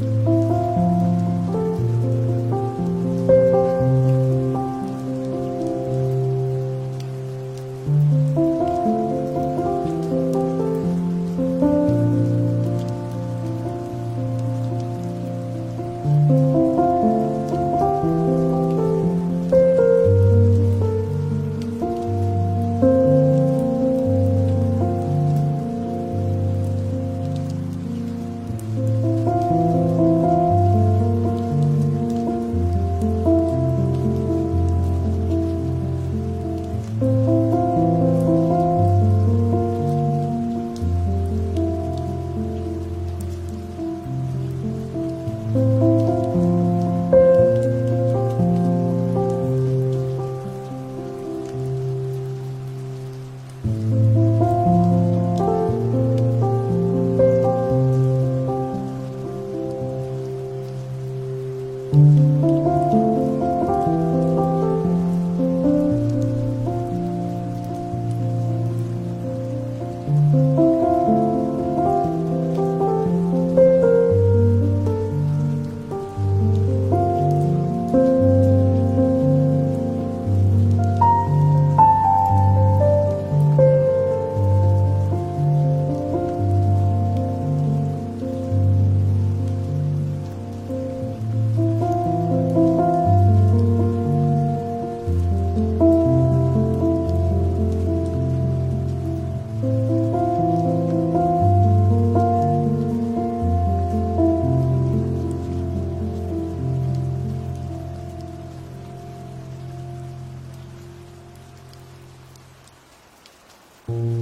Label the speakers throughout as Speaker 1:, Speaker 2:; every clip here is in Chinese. Speaker 1: you. Thank you.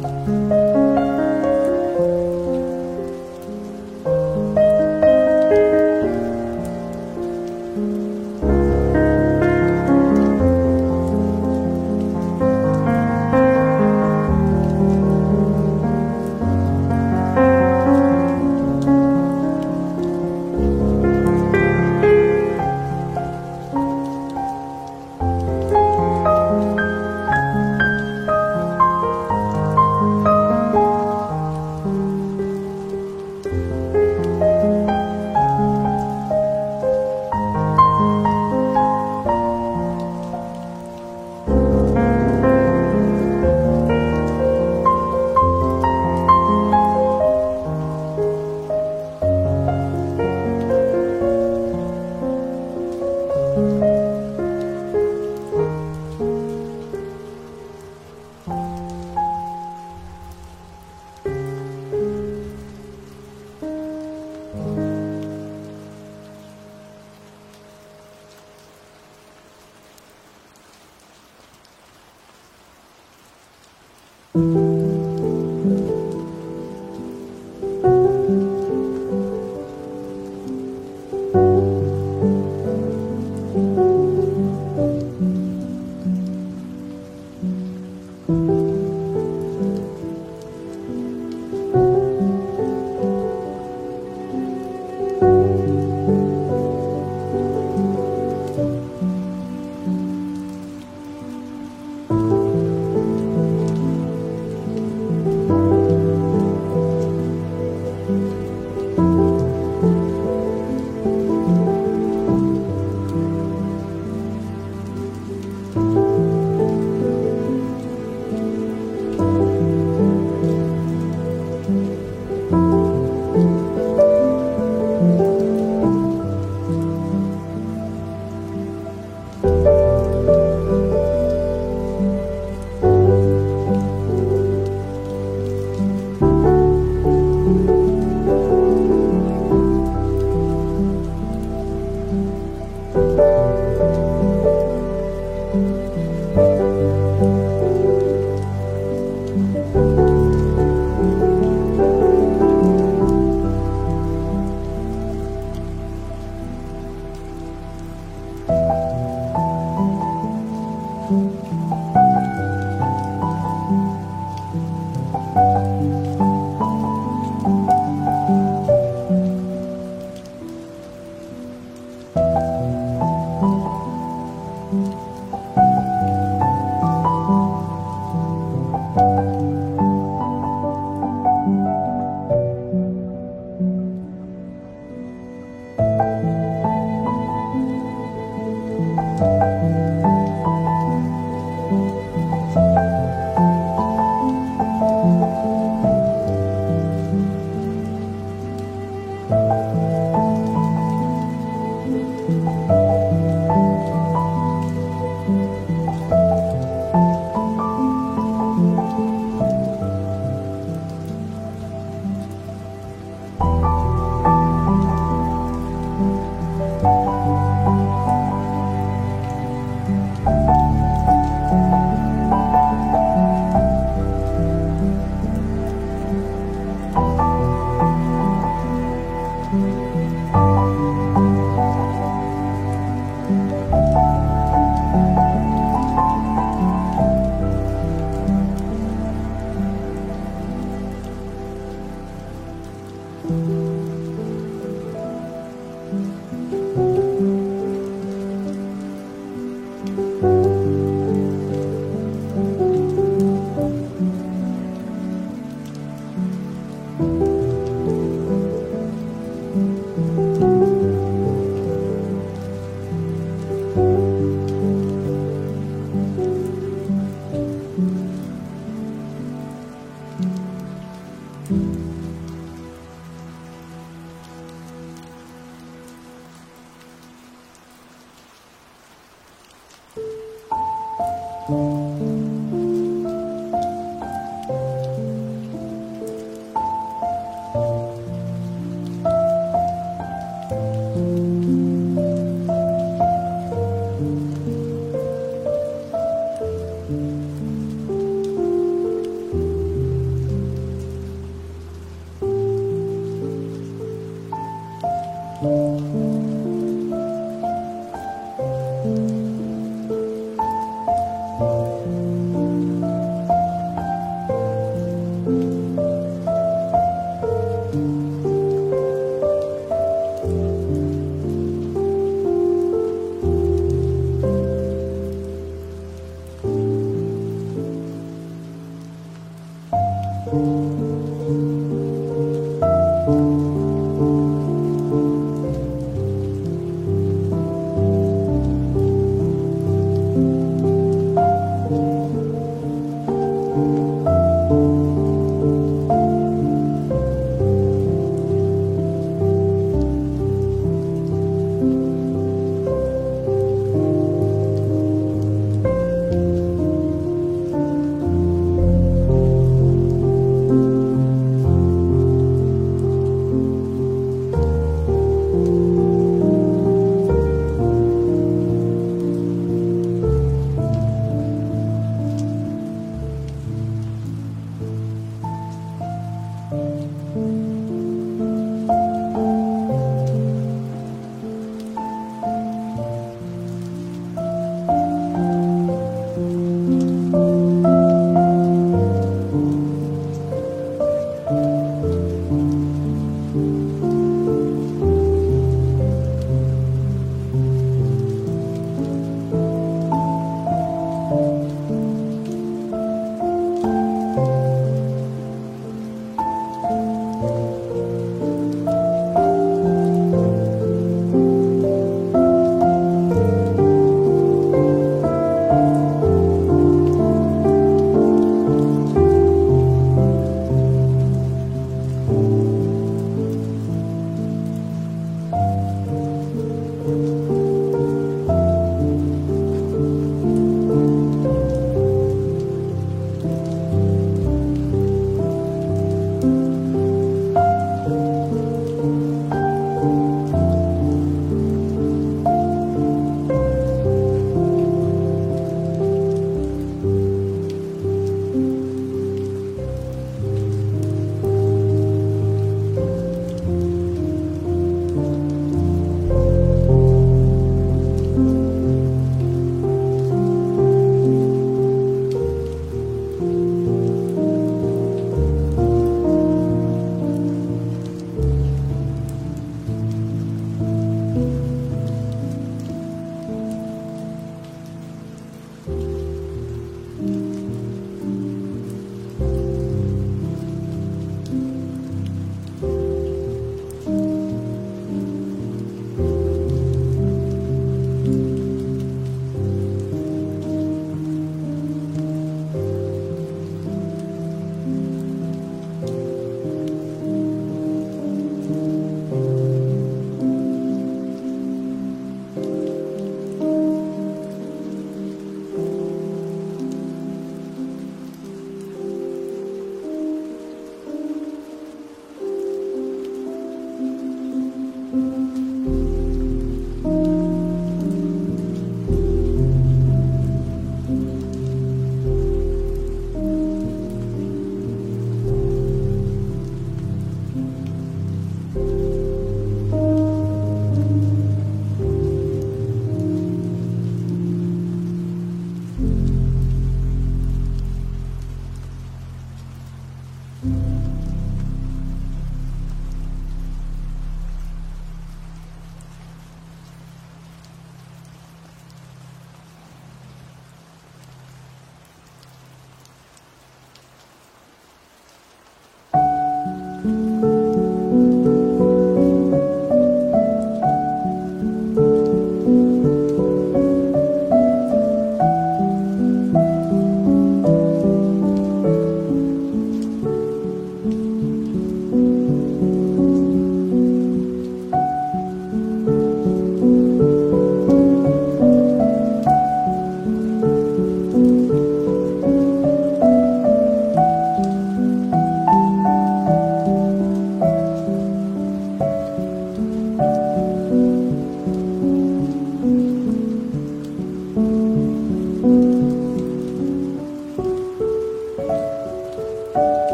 Speaker 2: 嗯。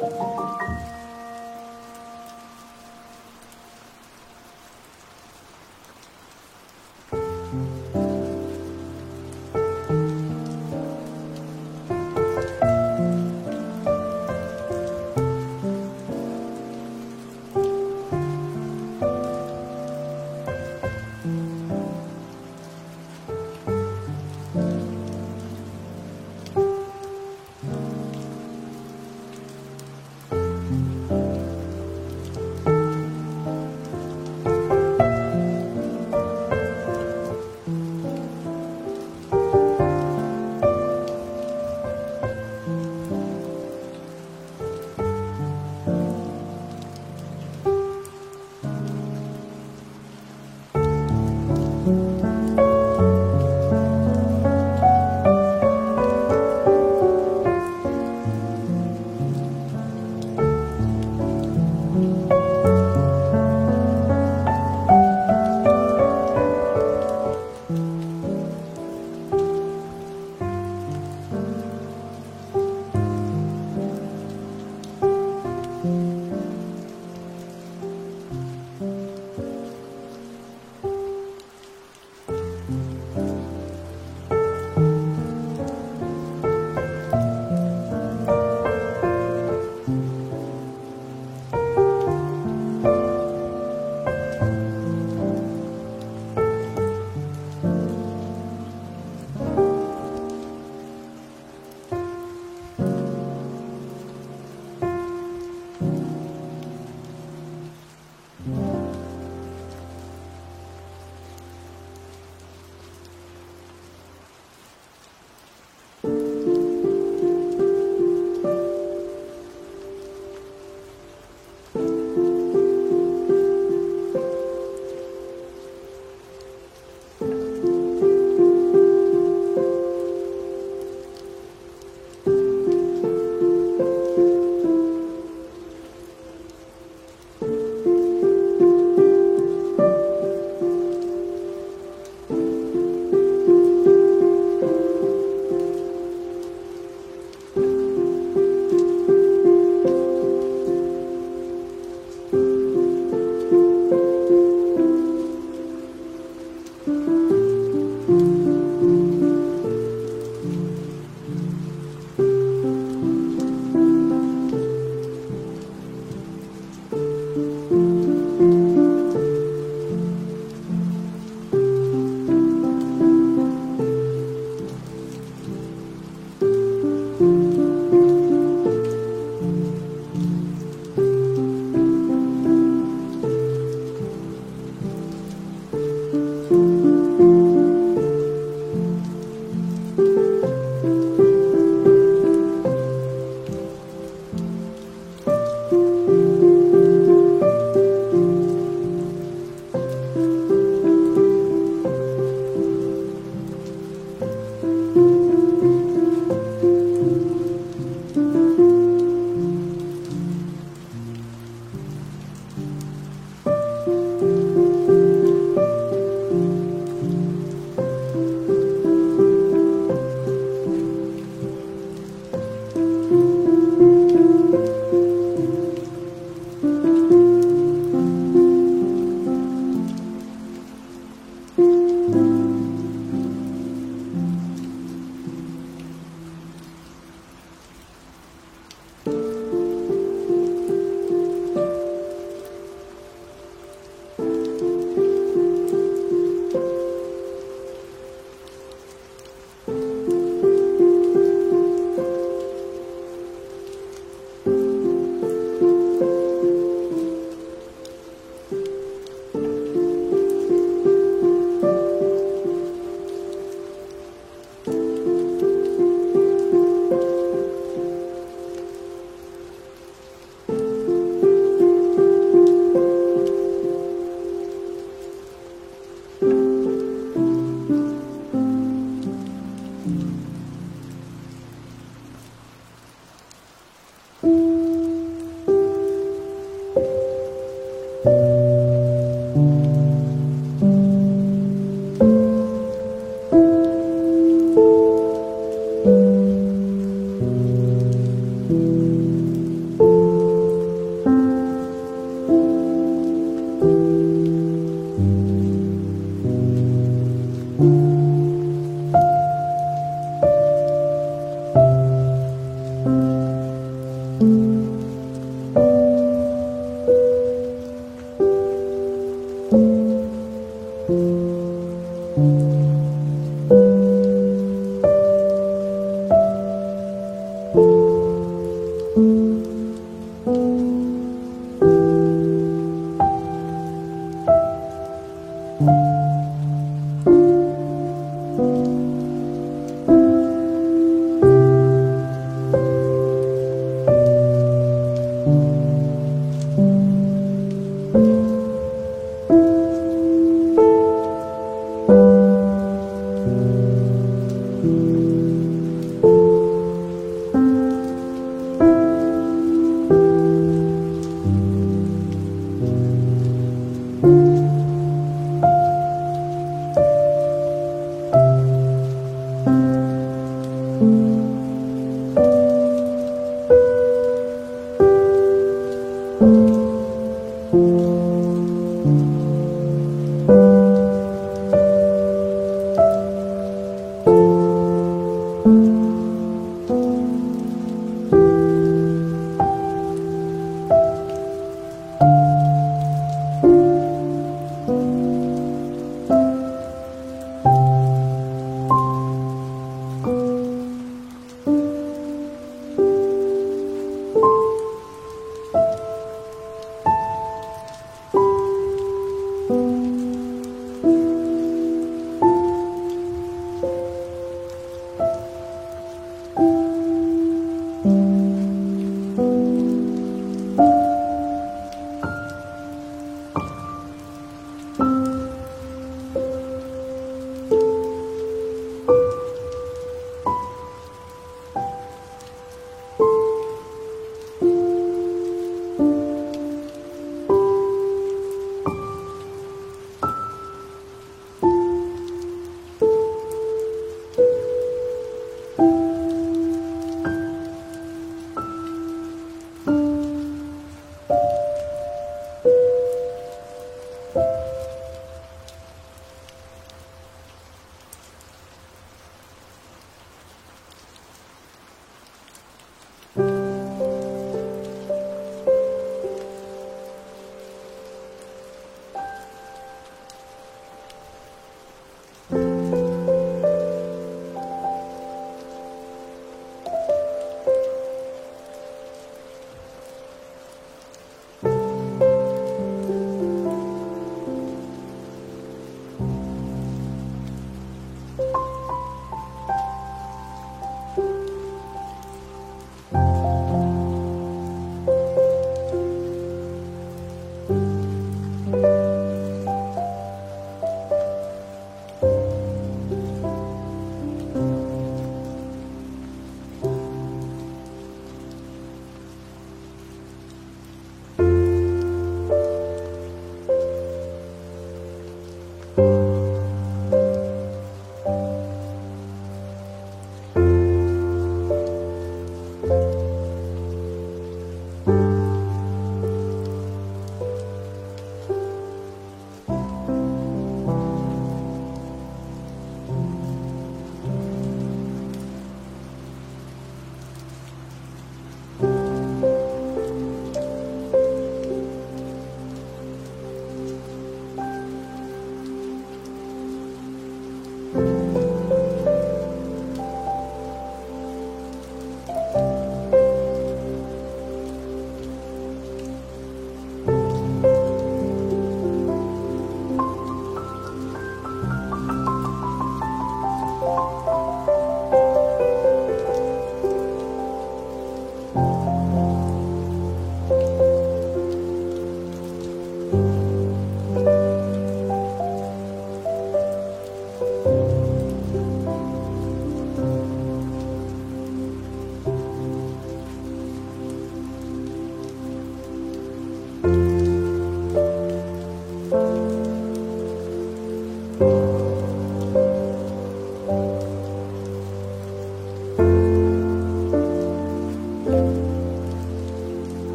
Speaker 2: Thank you.